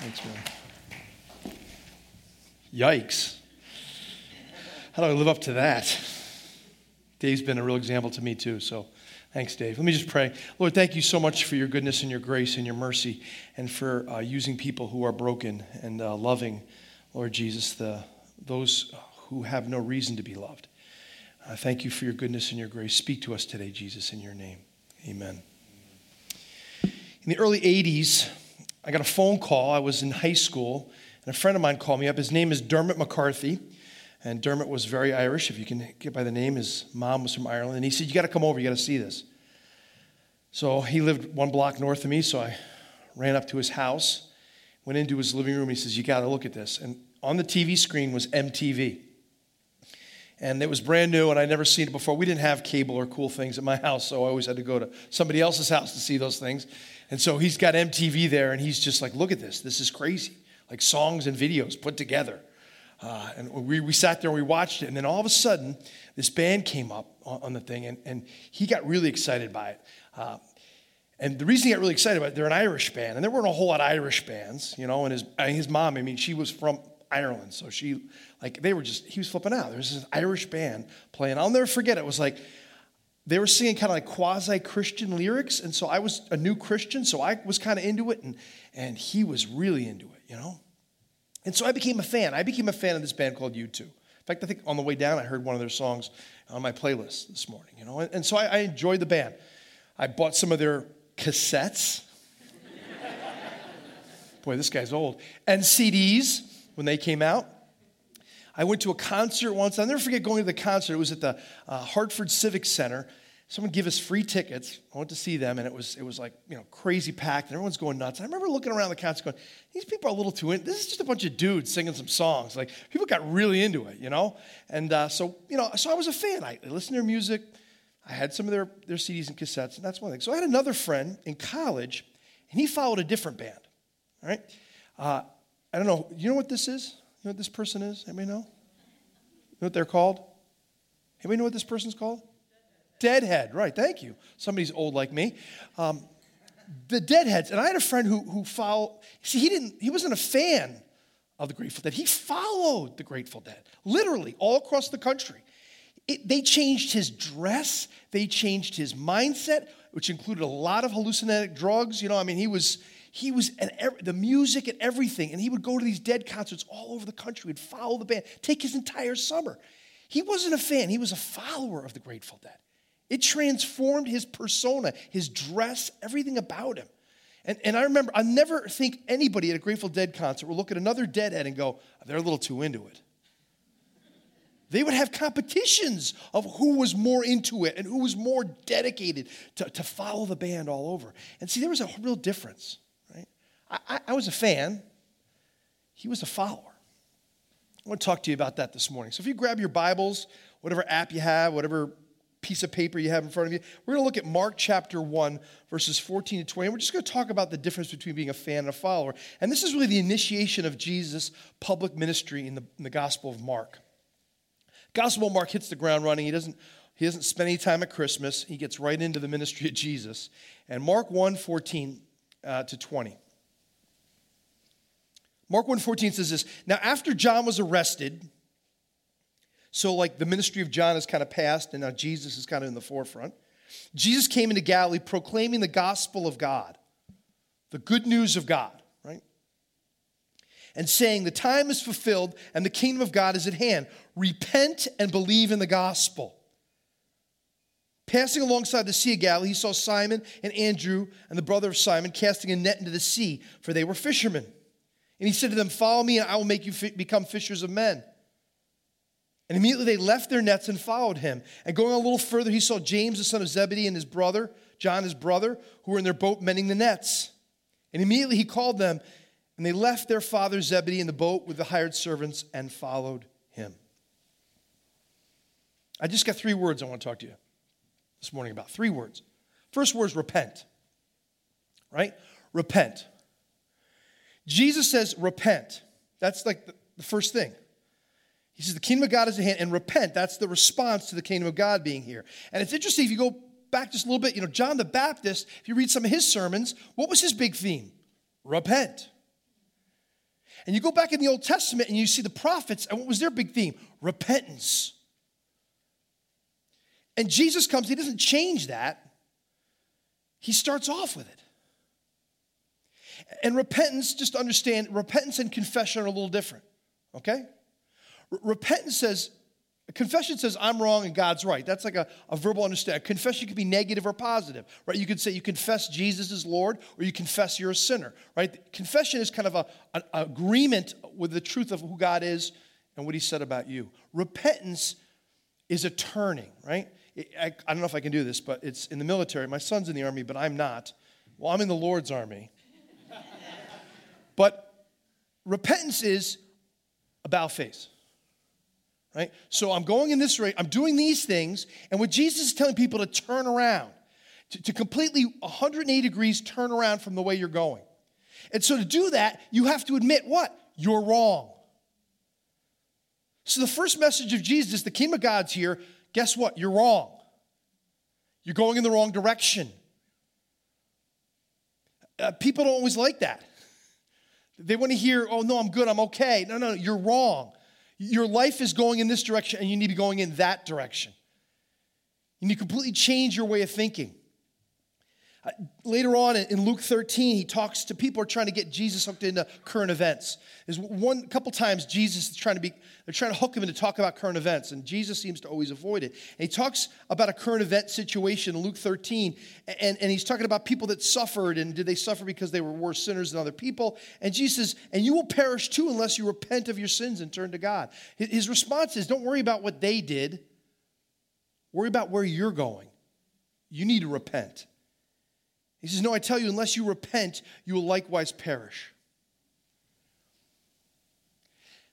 Thanks, man. Yikes. How do I live up to that? Dave's been a real example to me, too. So thanks, Dave. Let me just pray. Lord, thank you so much for your goodness and your grace and your mercy and for uh, using people who are broken and uh, loving, Lord Jesus, the, those who have no reason to be loved. Uh, thank you for your goodness and your grace. Speak to us today, Jesus, in your name. Amen. In the early 80s, I got a phone call. I was in high school, and a friend of mine called me up. His name is Dermot McCarthy. And Dermot was very Irish, if you can get by the name. His mom was from Ireland. And he said, You got to come over, you got to see this. So he lived one block north of me, so I ran up to his house, went into his living room. He says, You got to look at this. And on the TV screen was MTV. And it was brand new, and I'd never seen it before. We didn't have cable or cool things at my house, so I always had to go to somebody else's house to see those things. And so he's got MTV there, and he's just like, Look at this. This is crazy. Like songs and videos put together. Uh, and we, we sat there and we watched it. And then all of a sudden, this band came up on, on the thing, and, and he got really excited by it. Uh, and the reason he got really excited about it, they're an Irish band, and there weren't a whole lot of Irish bands, you know. And his, his mom, I mean, she was from Ireland, so she, like, they were just, he was flipping out. There was this Irish band playing. I'll never forget it. It was like, they were singing kind of like quasi Christian lyrics. And so I was a new Christian, so I was kind of into it, and, and he was really into it, you know. And so I became a fan. I became a fan of this band called U2. In fact, I think on the way down, I heard one of their songs on my playlist this morning, you know. And so I, I enjoyed the band. I bought some of their cassettes. Boy, this guy's old. And CDs when they came out. I went to a concert once. I'll never forget going to the concert. It was at the uh, Hartford Civic Center someone gave us free tickets. I went to see them, and it was it was like you know crazy packed, and everyone's going nuts. I remember looking around the concert, going, "These people are a little too in. This is just a bunch of dudes singing some songs. Like people got really into it, you know." And uh, so you know, so I was a fan. I listened to their music. I had some of their their CDs and cassettes, and that's one thing. So I had another friend in college, and he followed a different band. All right, uh, I don't know. You know what this is? You know what this person is? Anybody know? You know what they're called? Anybody know what this person's called? Deadhead, right, thank you. Somebody's old like me. Um, the Deadheads, and I had a friend who, who followed, see, he didn't, he wasn't a fan of the Grateful Dead. He followed the Grateful Dead, literally, all across the country. It, they changed his dress, they changed his mindset, which included a lot of hallucinogenic drugs. You know, I mean, he was, he was, and the music and everything, and he would go to these Dead concerts all over the country, he'd follow the band, take his entire summer. He wasn't a fan, he was a follower of the Grateful Dead. It transformed his persona, his dress, everything about him. And, and I remember, I never think anybody at a Grateful Dead concert will look at another Deadhead and go, they're a little too into it. They would have competitions of who was more into it and who was more dedicated to, to follow the band all over. And see, there was a real difference? I, I, was a fan, he was a follower. I want to talk to you about that this morning. So if you grab your Bibles, whatever app you have, whatever piece of paper you have in front of you. We're going to look at Mark chapter 1, verses 14 to 20. We're just going to talk about the difference between being a fan and a follower. And this is really the initiation of Jesus' public ministry in the, in the Gospel of Mark. Gospel of Mark hits the ground running. He doesn't, he doesn't spend any time at Christmas. He gets right into the ministry of Jesus. And Mark 1, 14 uh, to 20. Mark 1:14 says this. Now after John was arrested, so, like, the ministry of John has kind of passed, and now Jesus is kind of in the forefront. Jesus came into Galilee proclaiming the gospel of God, the good news of God, right? And saying, The time is fulfilled and the kingdom of God is at hand. Repent and believe in the gospel. Passing alongside the Sea of Galilee, he saw Simon and Andrew and the brother of Simon casting a net into the sea, for they were fishermen. And he said to them, Follow me, and I will make you become fishers of men. And immediately they left their nets and followed him. And going a little further, he saw James, the son of Zebedee, and his brother, John, his brother, who were in their boat mending the nets. And immediately he called them, and they left their father Zebedee in the boat with the hired servants and followed him. I just got three words I want to talk to you this morning about. Three words. First word is repent, right? Repent. Jesus says, repent. That's like the first thing. He says, The kingdom of God is at hand, and repent. That's the response to the kingdom of God being here. And it's interesting if you go back just a little bit, you know, John the Baptist, if you read some of his sermons, what was his big theme? Repent. And you go back in the Old Testament and you see the prophets, and what was their big theme? Repentance. And Jesus comes, he doesn't change that, he starts off with it. And repentance, just understand, repentance and confession are a little different, okay? Repentance says, confession says, I'm wrong and God's right. That's like a, a verbal understanding. Confession could be negative or positive, right? You could say you confess Jesus is Lord or you confess you're a sinner, right? Confession is kind of a, an agreement with the truth of who God is and what he said about you. Repentance is a turning, right? I, I don't know if I can do this, but it's in the military. My son's in the army, but I'm not. Well, I'm in the Lord's army. But repentance is about face right? So I'm going in this way, I'm doing these things, and what Jesus is telling people to turn around, to, to completely 180 degrees turn around from the way you're going. And so to do that, you have to admit what? You're wrong. So the first message of Jesus the kingdom of God's here. Guess what? You're wrong. You're going in the wrong direction. Uh, people don't always like that. They want to hear, oh, no, I'm good, I'm okay. No, no, you're wrong. Your life is going in this direction and you need to be going in that direction. You need to completely change your way of thinking. Later on in Luke 13, he talks to people who are trying to get Jesus hooked into current events. There's one couple times Jesus is trying to be, they're trying to hook him into talk about current events, and Jesus seems to always avoid it. And he talks about a current event situation in Luke 13, and, and he's talking about people that suffered, and did they suffer because they were worse sinners than other people? And Jesus says, and you will perish too unless you repent of your sins and turn to God. His response is, don't worry about what they did, worry about where you're going. You need to repent. He says, No, I tell you, unless you repent, you will likewise perish.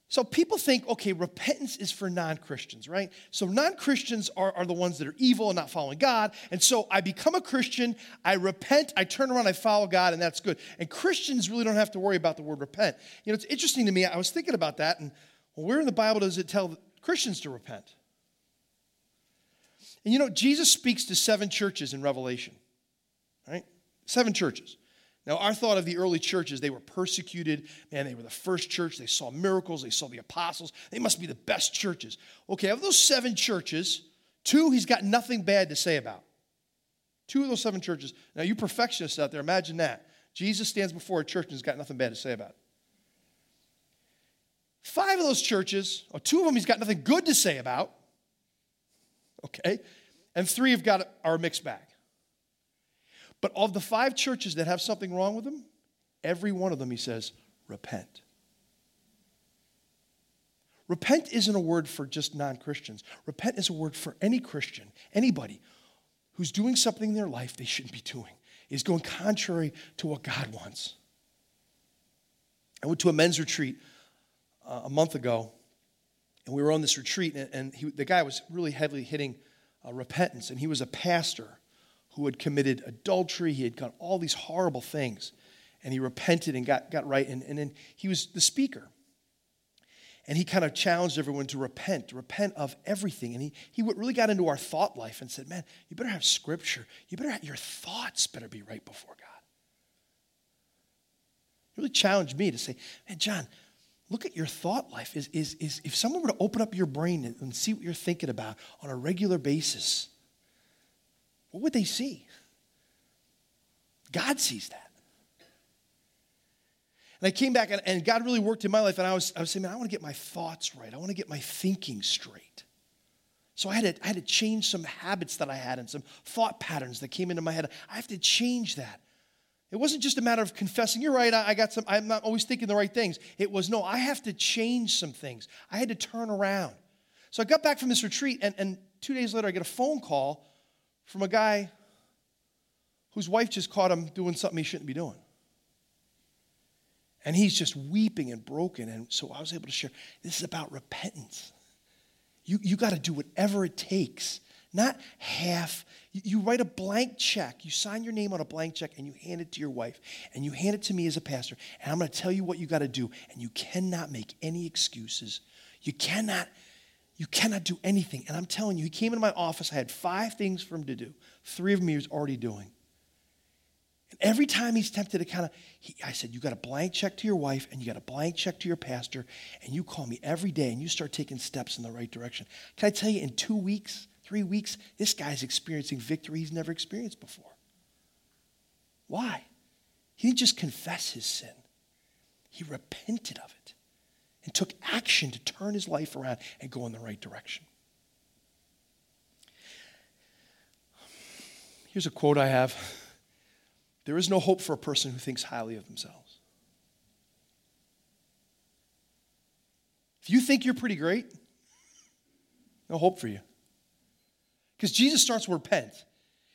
So people think, okay, repentance is for non Christians, right? So non Christians are, are the ones that are evil and not following God. And so I become a Christian, I repent, I turn around, I follow God, and that's good. And Christians really don't have to worry about the word repent. You know, it's interesting to me, I was thinking about that, and well, where in the Bible does it tell Christians to repent? And you know, Jesus speaks to seven churches in Revelation, right? Seven churches. Now, our thought of the early churches, they were persecuted. Man, they were the first church. They saw miracles. They saw the apostles. They must be the best churches. Okay, of those seven churches, two he's got nothing bad to say about. Two of those seven churches. Now, you perfectionists out there, imagine that. Jesus stands before a church and has got nothing bad to say about. Five of those churches, or two of them he's got nothing good to say about. Okay? And three have got a mixed bag. But of the five churches that have something wrong with them, every one of them, he says, repent. Repent isn't a word for just non Christians. Repent is a word for any Christian, anybody who's doing something in their life they shouldn't be doing, is going contrary to what God wants. I went to a men's retreat uh, a month ago, and we were on this retreat, and, and he, the guy was really heavily hitting uh, repentance, and he was a pastor who had committed adultery. He had done all these horrible things. And he repented and got, got right. And, and then he was the speaker. And he kind of challenged everyone to repent, to repent of everything. And he, he really got into our thought life and said, Man, you better have scripture. You better have, your thoughts better be right before God. He really challenged me to say, Man, John, look at your thought life. Is, is, is if someone were to open up your brain and, and see what you're thinking about on a regular basis, what would they see? God sees that. And I came back and, and God really worked in my life, and I was, I was saying, man, I want to get my thoughts right. I want to get my thinking straight. So I had, to, I had to change some habits that I had and some thought patterns that came into my head. I have to change that. It wasn't just a matter of confessing, you're right, I, I got some, I'm not always thinking the right things. It was, no, I have to change some things. I had to turn around. So I got back from this retreat, and, and two days later, I get a phone call from a guy whose wife just caught him doing something he shouldn't be doing. And he's just weeping and broken. And so I was able to share this is about repentance. You, you got to do whatever it takes, not half. You, you write a blank check, you sign your name on a blank check, and you hand it to your wife, and you hand it to me as a pastor. And I'm going to tell you what you got to do. And you cannot make any excuses. You cannot you cannot do anything. And I'm telling you, he came into my office. I had five things for him to do. Three of them he was already doing. And every time he's tempted to kind of, I said, you got a blank check to your wife and you got a blank check to your pastor, and you call me every day and you start taking steps in the right direction. Can I tell you, in two weeks, three weeks, this guy's experiencing victory he's never experienced before. Why? He didn't just confess his sin, he repented of it and took action to turn his life around and go in the right direction. Here's a quote I have There is no hope for a person who thinks highly of themselves. If you think you're pretty great, no hope for you. Because Jesus starts with repent.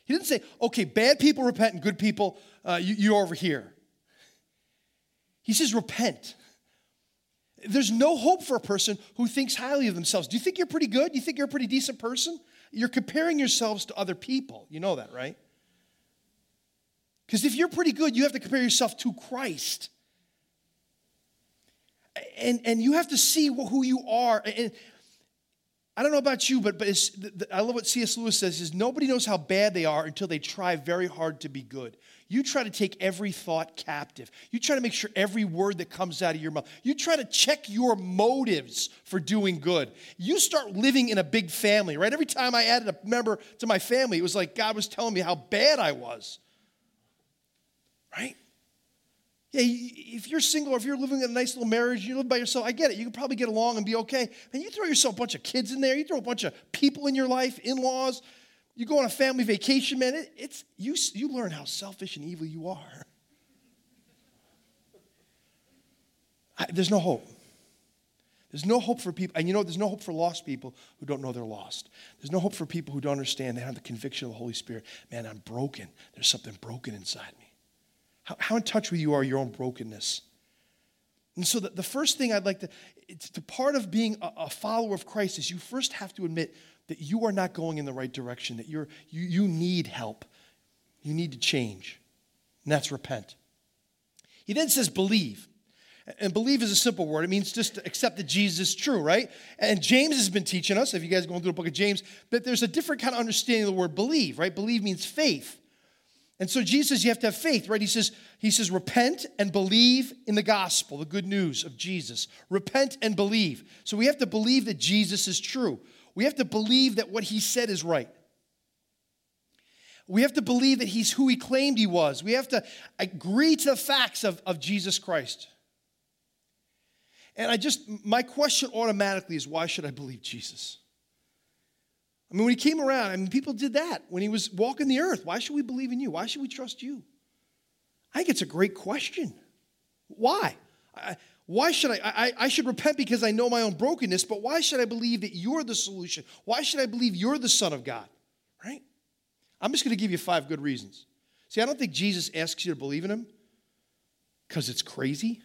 He didn't say, okay, bad people repent and good people, uh, you, you're over here. He says, repent. There's no hope for a person who thinks highly of themselves. Do you think you're pretty good? Do you think you're a pretty decent person? You're comparing yourselves to other people. You know that, right? Because if you're pretty good, you have to compare yourself to Christ. And, and you have to see who you are. And I don't know about you, but, but I love what C.S. Lewis says is nobody knows how bad they are until they try very hard to be good. You try to take every thought captive. You try to make sure every word that comes out of your mouth, you try to check your motives for doing good. You start living in a big family, right? Every time I added a member to my family, it was like God was telling me how bad I was, right? Yeah, if you're single or if you're living in a nice little marriage, you live by yourself, I get it. You can probably get along and be okay. And you throw yourself a bunch of kids in there, you throw a bunch of people in your life, in laws, you go on a family vacation, man, it, it's, you, you learn how selfish and evil you are. I, there's no hope. There's no hope for people, and you know, there's no hope for lost people who don't know they're lost. There's no hope for people who don't understand they have the conviction of the Holy Spirit. Man, I'm broken. There's something broken inside me. How, how in touch with you are your own brokenness? And so, the, the first thing I'd like to, it's the part of being a, a follower of Christ is you first have to admit that you are not going in the right direction, that you're, you, you need help. You need to change. And that's repent. He then says, believe. And believe is a simple word. It means just to accept that Jesus is true, right? And James has been teaching us, if you guys are going through the book of James, that there's a different kind of understanding of the word believe, right? Believe means faith. And so Jesus you have to have faith, right? He says, he says, repent and believe in the gospel, the good news of Jesus. Repent and believe. So we have to believe that Jesus is true. We have to believe that what he said is right. We have to believe that he's who he claimed he was. We have to agree to the facts of, of Jesus Christ. And I just, my question automatically is why should I believe Jesus? I mean, when he came around, I mean, people did that when he was walking the earth. Why should we believe in you? Why should we trust you? I think it's a great question. Why? I, why should I, I? I should repent because I know my own brokenness, but why should I believe that you're the solution? Why should I believe you're the Son of God? Right? I'm just going to give you five good reasons. See, I don't think Jesus asks you to believe in him because it's crazy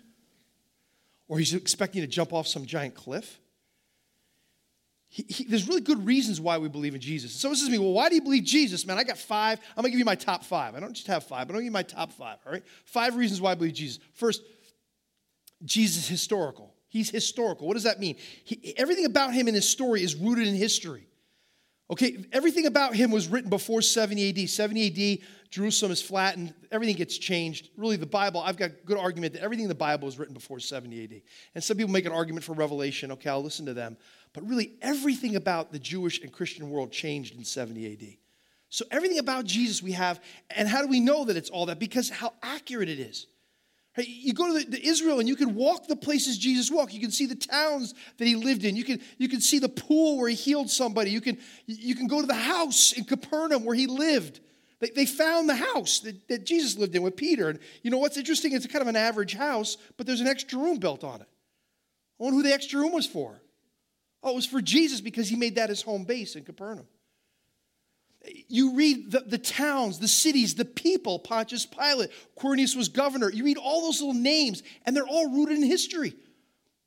or he's expecting you to jump off some giant cliff. He, he, there's really good reasons why we believe in Jesus. Someone says to me, Well, why do you believe Jesus? Man, I got five. I'm going to give you my top five. I don't just have five, but I'm going to give you my top five, all right? Five reasons why I believe Jesus. First, Jesus is historical. He's historical. What does that mean? He, everything about him in his story is rooted in history. Okay, everything about him was written before 70 AD. 70 AD, Jerusalem is flattened, everything gets changed. Really, the Bible, I've got a good argument that everything in the Bible was written before 70 AD. And some people make an argument for Revelation. Okay, I'll listen to them. But really, everything about the Jewish and Christian world changed in 70 AD. So, everything about Jesus we have, and how do we know that it's all that? Because how accurate it is. You go to, the, to, Israel and you can walk the places Jesus walked. You can see the towns that he lived in. You can, you can see the pool where he healed somebody. You can, you can go to the house in Capernaum where he lived. They, they found the house that, that Jesus lived in with Peter. And you know what's interesting? It's kind of an average house, but there's an extra room built on it. I wonder who the extra room was for. Oh, it was for Jesus because he made that his home base in Capernaum. You read the, the towns, the cities, the people, Pontius Pilate, Quirinius was governor. You read all those little names, and they're all rooted in history.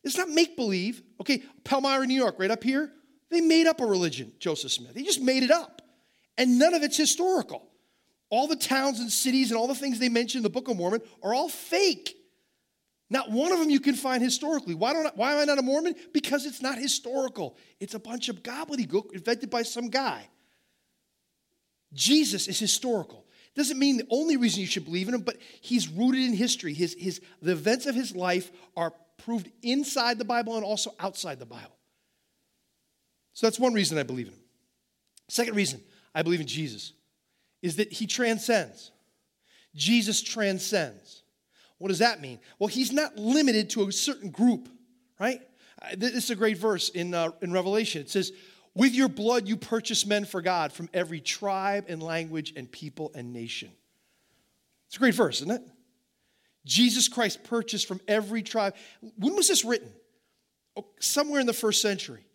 It's not make believe. Okay, Palmyra, New York, right up here, they made up a religion, Joseph Smith. He just made it up. And none of it's historical. All the towns and cities and all the things they mention in the Book of Mormon are all fake. Not one of them you can find historically. Why, don't I, why am I not a Mormon? Because it's not historical. It's a bunch of gobbledygook invented by some guy. Jesus is historical. Doesn't mean the only reason you should believe in him, but he's rooted in history. His, his, the events of his life are proved inside the Bible and also outside the Bible. So that's one reason I believe in him. Second reason I believe in Jesus is that he transcends. Jesus transcends. What does that mean? Well, he's not limited to a certain group, right? Uh, this is a great verse in, uh, in Revelation. It says, With your blood you purchase men for God from every tribe and language and people and nation. It's a great verse, isn't it? Jesus Christ purchased from every tribe. When was this written? Oh, somewhere in the first century.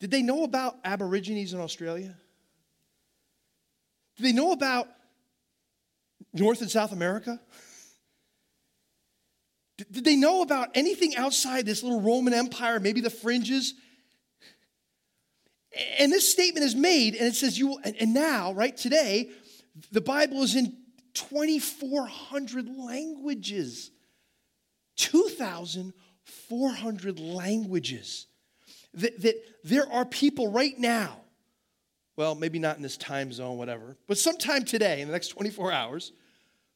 Did they know about Aborigines in Australia? Did they know about North and South America? Did they know about anything outside this little Roman Empire, maybe the fringes? And this statement is made, and it says, You will, and now, right, today, the Bible is in 2,400 languages. 2,400 languages. That, that there are people right now, well, maybe not in this time zone, whatever, but sometime today, in the next 24 hours,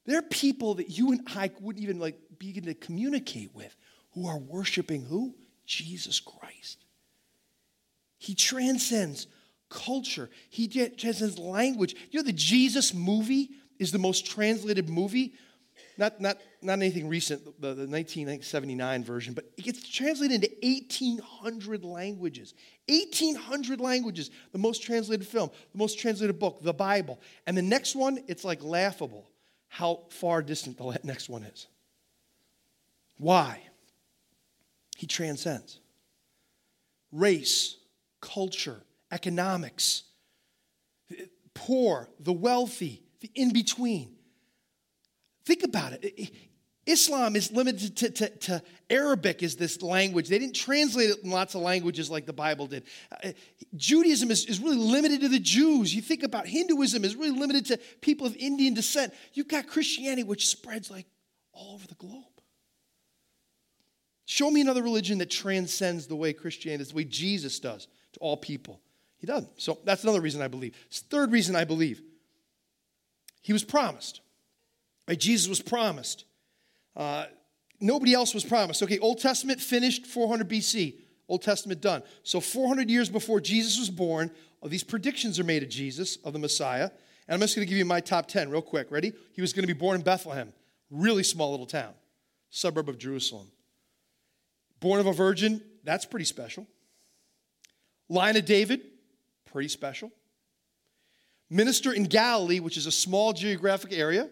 there are people that you and I wouldn't even like begin to communicate with who are worshiping who? Jesus Christ. He transcends culture. He transcends language. You know, the Jesus movie is the most translated movie. Not, not, not anything recent, the, the 1979 version, but it gets translated into 1,800 languages. 1,800 languages, the most translated film, the most translated book, the Bible. And the next one, it's like laughable how far distant the next one is. Why? He transcends race, culture, economics, poor, the wealthy, the in between. Think about it. Islam is limited to, to, to, Arabic is this language. They didn't translate it in lots of languages like the Bible did. Uh, Judaism is, is really limited to the Jews. You think about Hinduism is really limited to people of Indian descent. You've got Christianity, which spreads like all over the globe. Show me another religion that transcends the way Christianity is, the way Jesus does to all people. He doesn't. So that's another reason I believe. Third reason I believe. He was promised. Right? Jesus was promised. Uh, nobody else was promised. Okay, Old Testament finished 400 BC. Old Testament done. So 400 years before Jesus was born, these predictions are made of Jesus, of the Messiah. And I'm just going to give you my top 10 real quick. Ready? He was going to be born in Bethlehem, really small little town, suburb of Jerusalem. Born of a virgin, that's pretty special. Line of David, pretty special. Minister in Galilee, which is a small geographic area,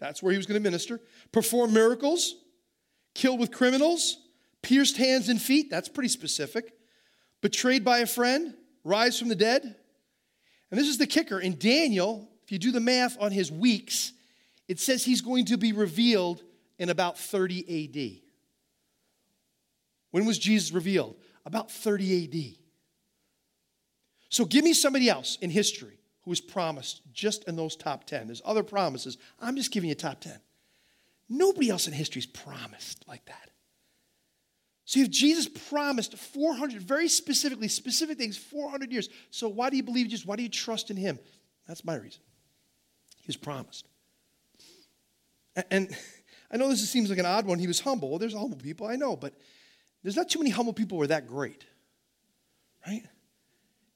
that's where he was going to minister. Perform miracles, killed with criminals, pierced hands and feet, that's pretty specific. Betrayed by a friend, rise from the dead. And this is the kicker. In Daniel, if you do the math on his weeks, it says he's going to be revealed in about 30 AD. When was Jesus revealed? About 30 AD. So give me somebody else in history who was promised just in those top 10. There's other promises. I'm just giving you top 10. Nobody else in history is promised like that. So if Jesus promised 400, very specifically, specific things, 400 years. So why do you believe Jesus? Why do you trust in him? That's my reason. He was promised. And I know this seems like an odd one. He was humble. Well, there's humble people, I know, but there's not too many humble people who are that great, right?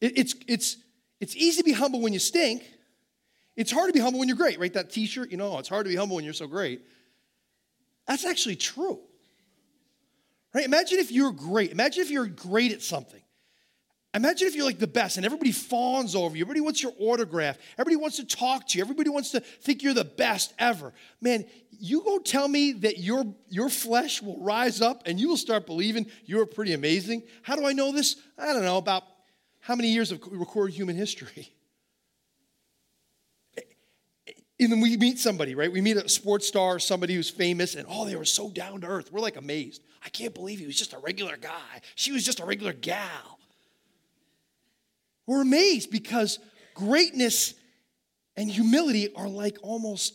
It's, it's, it's easy to be humble when you stink. It's hard to be humble when you're great, right? That t shirt, you know, it's hard to be humble when you're so great. That's actually true, right? Imagine if you're great. Imagine if you're great at something. Imagine if you're like the best and everybody fawns over you. Everybody wants your autograph. Everybody wants to talk to you. Everybody wants to think you're the best ever. Man, you go tell me that your, your flesh will rise up and you will start believing you're pretty amazing. How do I know this? I don't know, about how many years of recorded human history? And then we meet somebody, right? We meet a sports star, somebody who's famous, and oh, they were so down to earth. We're like amazed. I can't believe he was just a regular guy. She was just a regular gal. We're amazed because greatness and humility are like almost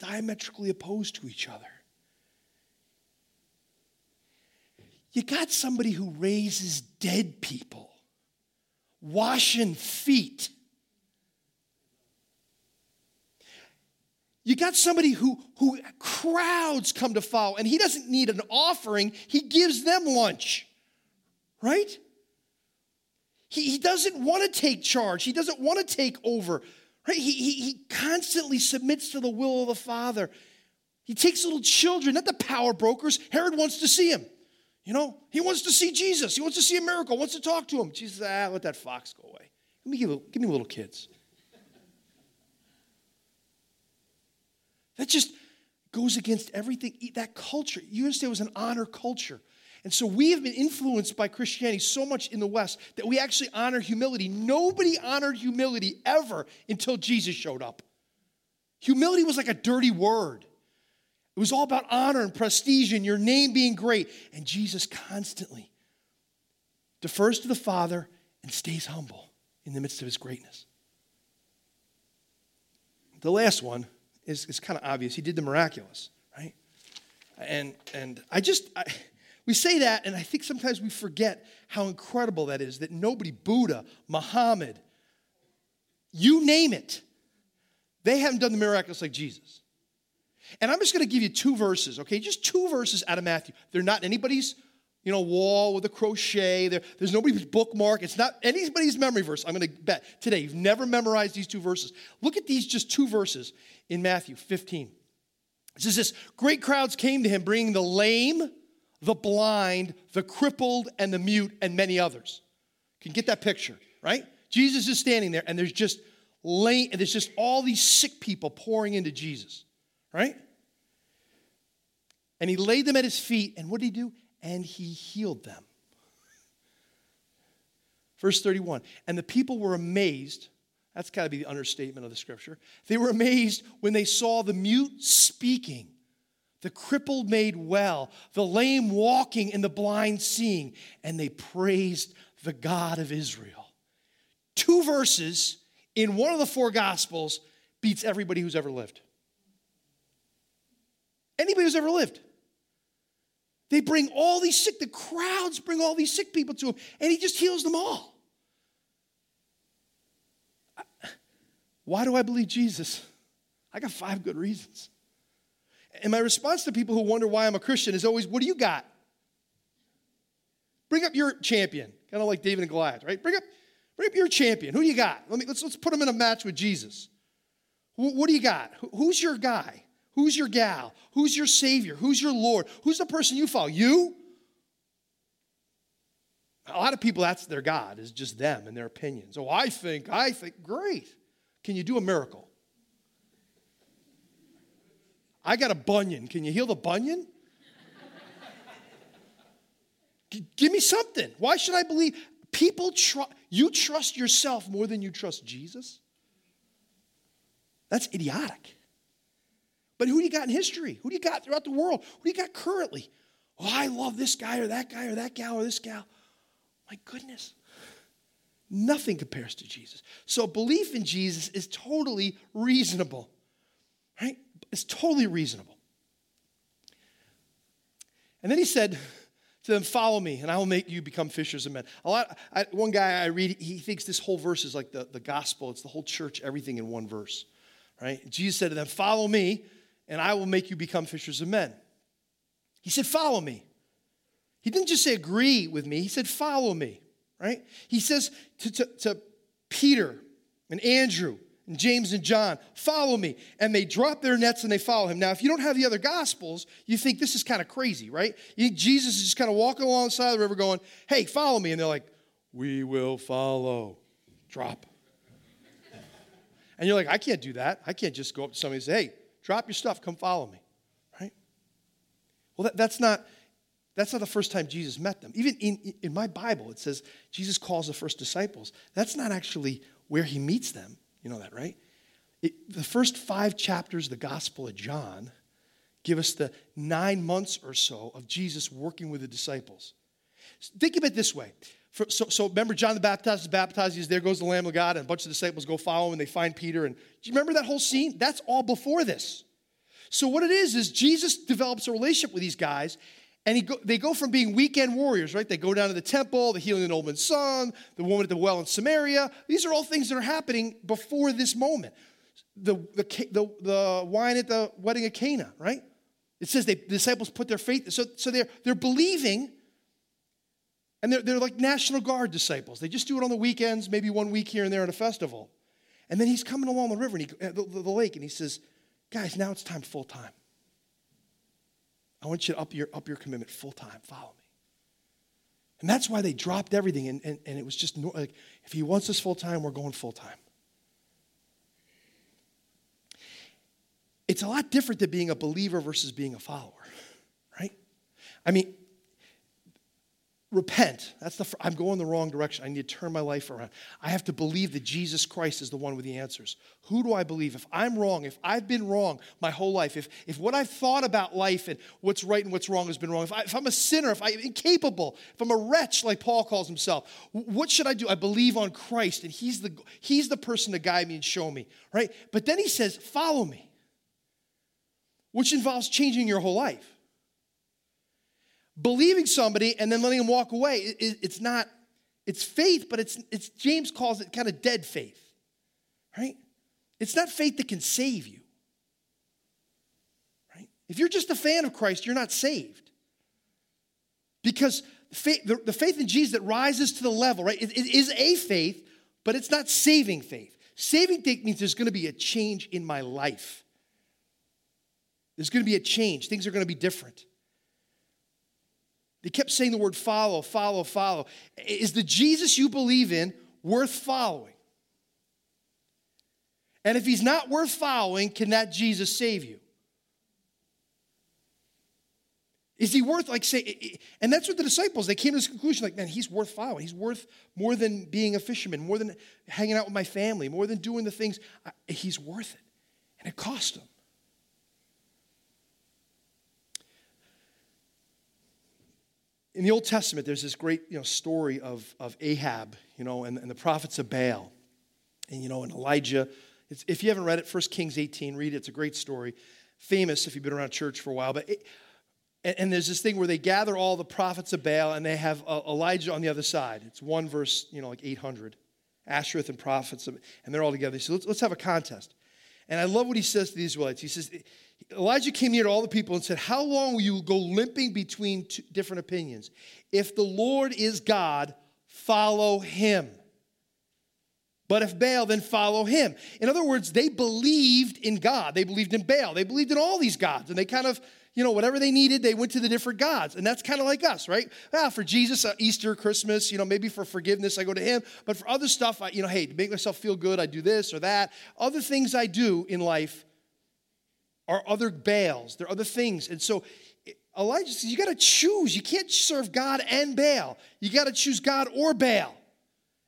diametrically opposed to each other. You got somebody who raises dead people, washing feet. You got somebody who, who crowds come to follow, and he doesn't need an offering, he gives them lunch, right? He, he doesn't want to take charge, he doesn't want to take over, right? He, he, he constantly submits to the will of the Father. He takes little children, not the power brokers. Herod wants to see him. You know, he wants to see Jesus. He wants to see a miracle, wants to talk to him. Jesus, ah, let that fox go away. Let me give, give me little kids. That just goes against everything, that culture. You understand was an honor culture. And so we have been influenced by Christianity so much in the West that we actually honor humility. Nobody honored humility ever until Jesus showed up. Humility was like a dirty word. It was all about honor and prestige and your name being great. And Jesus constantly defers to the Father and stays humble in the midst of his greatness. The last one is, is kind of obvious. He did the miraculous, right? And, and I just, I, we say that, and I think sometimes we forget how incredible that is that nobody, Buddha, Muhammad, you name it, they haven't done the miraculous like Jesus. And I'm just going to give you two verses, okay? Just two verses out of Matthew. They're not anybody's, you know, wall with a crochet. There, there's nobody's bookmark. It's not anybody's memory verse. I'm going to bet today you've never memorized these two verses. Look at these just two verses in Matthew 15. It says this Great crowds came to him, bringing the lame, the blind, the crippled, and the mute, and many others. You can get that picture, right? Jesus is standing there, and there's just lame, and there's just all these sick people pouring into Jesus right? And he laid them at his feet, and what did he do? And he healed them. Verse 31 And the people were amazed. That's got to be the understatement of the scripture. They were amazed when they saw the mute speaking, the crippled made well, the lame walking, and the blind seeing, and they praised the God of Israel. Two verses in one of the four gospels beats everybody who's ever lived anybody who's ever lived. They bring all these sick, the crowds bring all these sick people to him, and he just heals them all. Why do I believe Jesus? I got five good reasons. And my response to people who wonder why I'm a Christian is always, what do you got? Bring up your champion, kind of like David and Goliath, right? Bring up, bring up your champion. Who do you got? Let me, let's, let's put him in a match with Jesus. What do you got? Who's your guy? Who's your gal? Who's your Savior? Who's your Lord? Who's the person you follow? You? A lot of people, that's their God, is just them and their opinions. Oh, I think, I think. Great. Can you do a miracle? I got a bunion. Can you heal the bunion? Give me something. Why should I believe? People trust, you trust yourself more than you trust Jesus? That's idiotic. But who do you got in history? Who do you got throughout the world? Who do you got currently? Oh, I love this guy or that guy or that gal or this gal. My goodness. Nothing compares to Jesus. So belief in Jesus is totally reasonable, right? It's totally reasonable. And then he said to them, Follow me, and I will make you become fishers of men. A lot, I, one guy I read, he thinks this whole verse is like the, the gospel, it's the whole church, everything in one verse, right? Jesus said to them, Follow me, and I will make you become fishers of men. He said, Follow me. He didn't just say agree with me, he said, Follow me, right? He says to, to, to Peter and Andrew and James and John, Follow me. And they drop their nets and they follow him. Now, if you don't have the other gospels, you think this is kind of crazy, right? You think Jesus is just kind of walking along the side of the river going, Hey, follow me. And they're like, We will follow. Drop. And you're like, I can't do that. I can't just go up to somebody and say, Hey, Drop your stuff, come follow me. Right? Well, that, that's not that's not the first time Jesus met them. Even in, in my Bible, it says Jesus calls the first disciples. That's not actually where he meets them. You know that, right? It, the first five chapters of the Gospel of John give us the nine months or so of Jesus working with the disciples. Think of it this way. For, so, so remember, John the Baptist is baptized. He's there goes the Lamb of God, and a bunch of disciples go follow him, and they find Peter. And do you remember that whole scene? That's all before this. So what it is is Jesus develops a relationship with these guys, and he go, they go from being weekend warriors, right? They go down to the temple, the healing of an old man's son, the woman at the well in Samaria. These are all things that are happening before this moment. the, the, the, the wine at the wedding of Cana, right? It says they, the disciples put their faith, so, so they're, they're believing, and they're, they're like National Guard disciples. They just do it on the weekends, maybe one week here and there at a festival. And then he's coming along the river, and he, uh, the, the, lake, and he says, Guys, now it's time full time. I want you to up your, up your commitment full time. Follow me. And that's why they dropped everything. And, and, and it was just like, if he wants us full time, we're going full time. It's a lot different than being a believer versus being a follower, right? I mean, repent. That's the I'm going the wrong direction. I need to turn my life around. I have to believe that Jesus Christ is the one with the answers. Who do I believe? If I'm wrong, if I've been wrong my whole life, if, if what I've thought about life and what's right and what's wrong has been wrong, if, I, if I'm a sinner, if I'm incapable, if I'm a wretch like Paul calls himself, what should I do? I believe on Christ and he's the, he's the person to guide me and show me, right? But then he says, follow me which involves changing your whole life. Believing somebody and then letting them walk away, it's not, it's faith, but it's, it's James calls it kind of dead faith, right? It's not faith that can save you, right? If you're just a fan of Christ, you're not saved. Because faith, the, the, faith in Jesus that rises to the level, right, it, it is a faith, but it's not saving faith. Saving faith means there's going to be a change in my life. There's going to be a change. Things are going to be different. They kept saying the word follow, follow, follow. Is the Jesus you believe in worth following? And if he's not worth following, can that Jesus save you? Is he worth, like, say, and that's what the disciples, they came to this conclusion, like, man, he's worth following. He's worth more than being a fisherman, more than hanging out with my family, more than doing the things. He's worth it. And it cost him. In the Old Testament, there's this great you know, story of, of Ahab, you know, and, and the prophets of Baal, and you know, and Elijah. It's, if you haven't read it, 1 Kings 18, read it. It's a great story. Famous if you've been around church for a while. But it, and, and, there's this thing where they gather all the prophets of Baal, and they have uh, Elijah on the other side. It's one verse, you know, like 800. Ashereth and prophets, of, and they're all together. So let's, let's have a contest. And I love what he says to the Israelites. He says, Elijah came near to all the people and said, How long will you go limping between different opinions? If the Lord is God, follow him. But if Baal, then follow him. In other words, they believed in God. They believed in Baal. They believed in all these gods. And they kind of, you know, whatever they needed, they went to the different gods. And that's kind of like us, right? Ah, for Jesus, uh, Easter, Christmas, you know, maybe for forgiveness, I go to him. But for other stuff, I, you know, hey, to make myself feel good, I do this or that. Other things I do in life, are other Baals, there are other things. And so Elijah says, You got to choose. You can't serve God and Baal. You got to choose God or Baal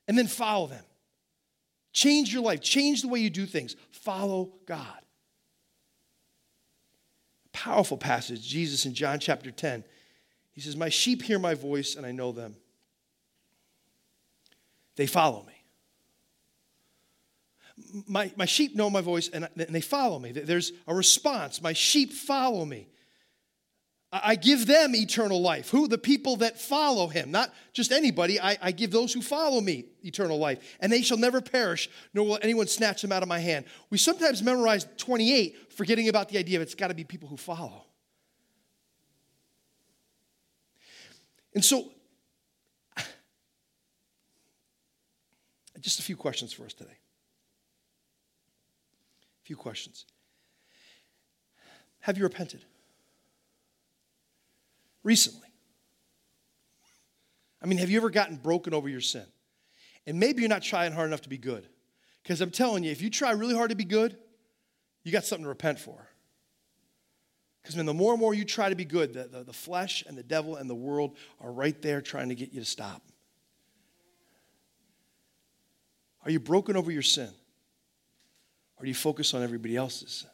and then follow them. Change your life, change the way you do things. Follow God. Powerful passage, Jesus in John chapter 10. He says, My sheep hear my voice, and I know them. They follow me my, my sheep know my voice and, and they follow me. There's a response. My sheep follow me. I give them eternal life. Who? The people that follow him. Not just anybody. I, I, give those who follow me eternal life. And they shall never perish, nor will anyone snatch them out of my hand. We sometimes memorize 28, forgetting about the idea of it's got to be people who follow. And so, just a few questions for us today A few questions. Have you repented? Recently. I mean, have you ever gotten broken over your sin? And maybe you're not trying hard enough to be good. Because I'm telling you, if you try really hard to be good, you got something to repent for. Because man, the more and more you try to be good, the, the, the flesh and the devil and the world are right there trying to get you to stop. Are you broken over your sin? Or do you focus on everybody else's?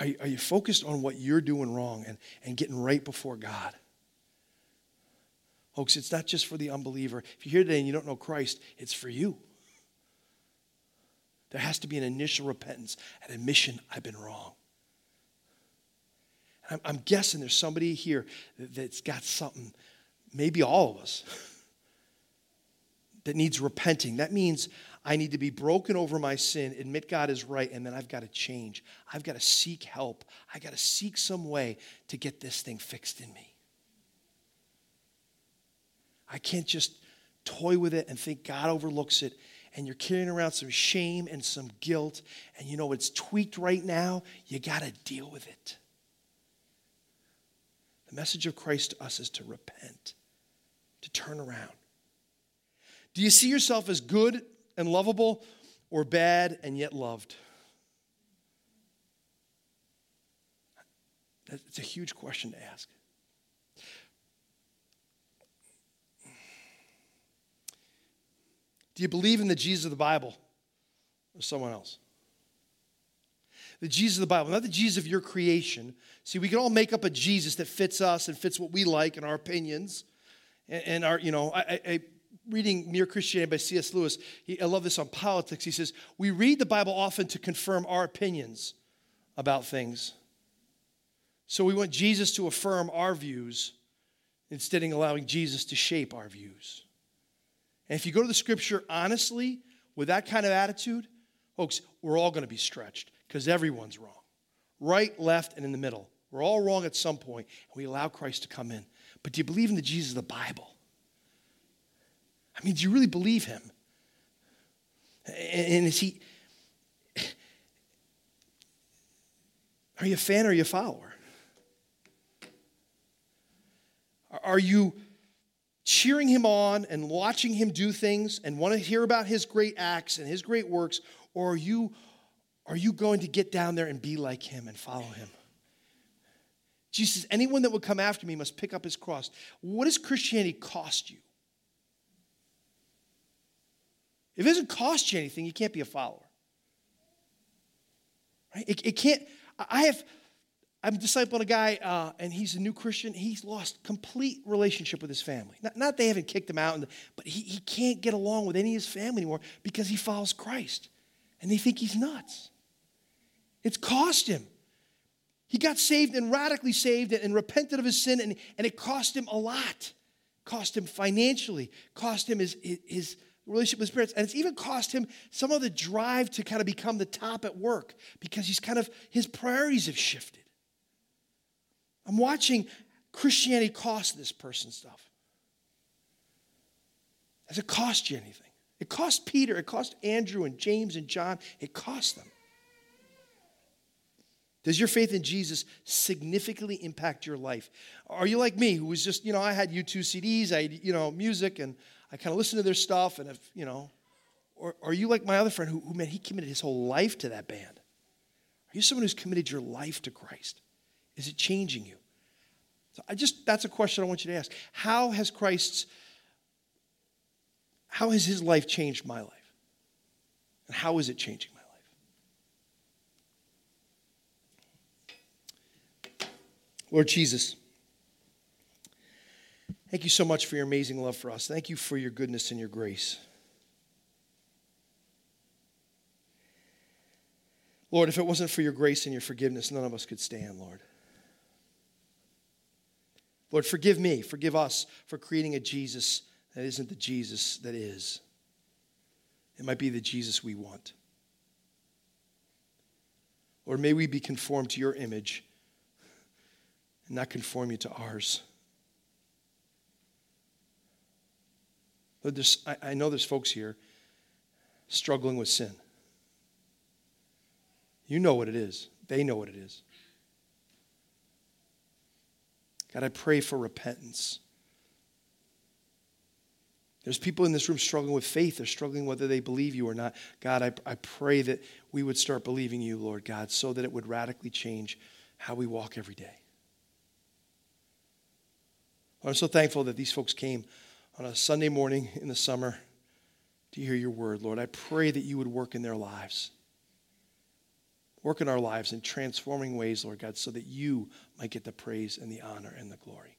Are you, are you focused on what you're doing wrong and, and getting right before God? Folks, it's not just for the unbeliever. If you're here today and you don't know Christ, it's for you. There has to be an initial repentance, an admission I've been wrong. I'm, I'm guessing there's somebody here that's got something, maybe all of us, that needs repenting. That means I need to be broken over my sin, admit God is right, and then I've got to change. I've got to seek help. I've got to seek some way to get this thing fixed in me. I can't just toy with it and think God overlooks it. And you're carrying around some shame and some guilt, and you know it's tweaked right now. You got to deal with it. The message of Christ to us is to repent, to turn around. Do you see yourself as good and lovable or bad and yet loved? It's a huge question to ask. Do you believe in the Jesus of the Bible or someone else? The Jesus of the Bible, not the Jesus of your creation. See, we can all make up a Jesus that fits us and fits what we like and our opinions. And, and our, you know, I, I, reading Mere Christianity by C.S. Lewis, he, I love this on politics. He says, We read the Bible often to confirm our opinions about things. So we want Jesus to affirm our views instead of allowing Jesus to shape our views. And if you go to the scripture honestly, with that kind of attitude, folks, we're all going to be stretched because everyone's wrong. Right, left, and in the middle. We're all wrong at some point, and we allow Christ to come in. But do you believe in the Jesus of the Bible? I mean, do you really believe him? And is he. Are you a fan or are you a follower? Are you cheering him on and watching him do things and want to hear about his great acts and his great works, or are you, are you going to get down there and be like him and follow him? Jesus anyone that would come after me must pick up his cross. What does Christianity cost you? If it doesn't cost you anything, you can't be a follower. Right? It, it can't, I have I'm discipling a guy, uh, and he's a new Christian. He's lost complete relationship with his family. Not, not they haven't kicked him out, but he, he can't get along with any of his family anymore because he follows Christ. And they think he's nuts. It's cost him. He got saved and radically saved and, and repented of his sin, and, and it cost him a lot. Cost him financially, cost him his, his relationship with his parents. And it's even cost him some of the drive to kind of become the top at work because he's kind of, his priorities have shifted. I'm watching Christianity cost this person stuff. Does it cost you anything? It cost Peter, it cost Andrew and James and John, it cost them. Does your faith in Jesus significantly impact your life? Are you like me, who was just, you know, I had U2 CDs, I had, you know, music, and I kind of listen to their stuff, and if, you know, or are you like my other friend who, who, man, he committed his whole life to that band? Are you someone who's committed your life to Christ? Is it changing you? So I just that's a question I want you to ask. How has Christ's how has his life changed my life? And how is it changing my life? Lord Jesus, thank you so much for your amazing love for us. Thank you for your goodness and your grace. Lord, if it wasn't for your grace and your forgiveness, none of us could stand, Lord. Lord, forgive me, forgive us for creating a Jesus that isn't the Jesus that is. It might be the Jesus we want. Lord, may we be conformed to your image and not conform you to ours. Oh, Lord, I, I know there's folks here struggling with sin. You know what it is, they know what it is. God, I pray for repentance. There's people in this room struggling with faith. They're struggling whether they believe you or not. God, I, I pray that we would start believing you, Lord God, so that it would radically change how we walk every day. I'm so thankful that these folks came on a Sunday morning in the summer to hear your word, Lord. I pray that you would work in their lives. Work in our lives in transforming ways, Lord God, so that you might get the praise and the honor and the glory.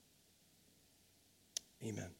Amen.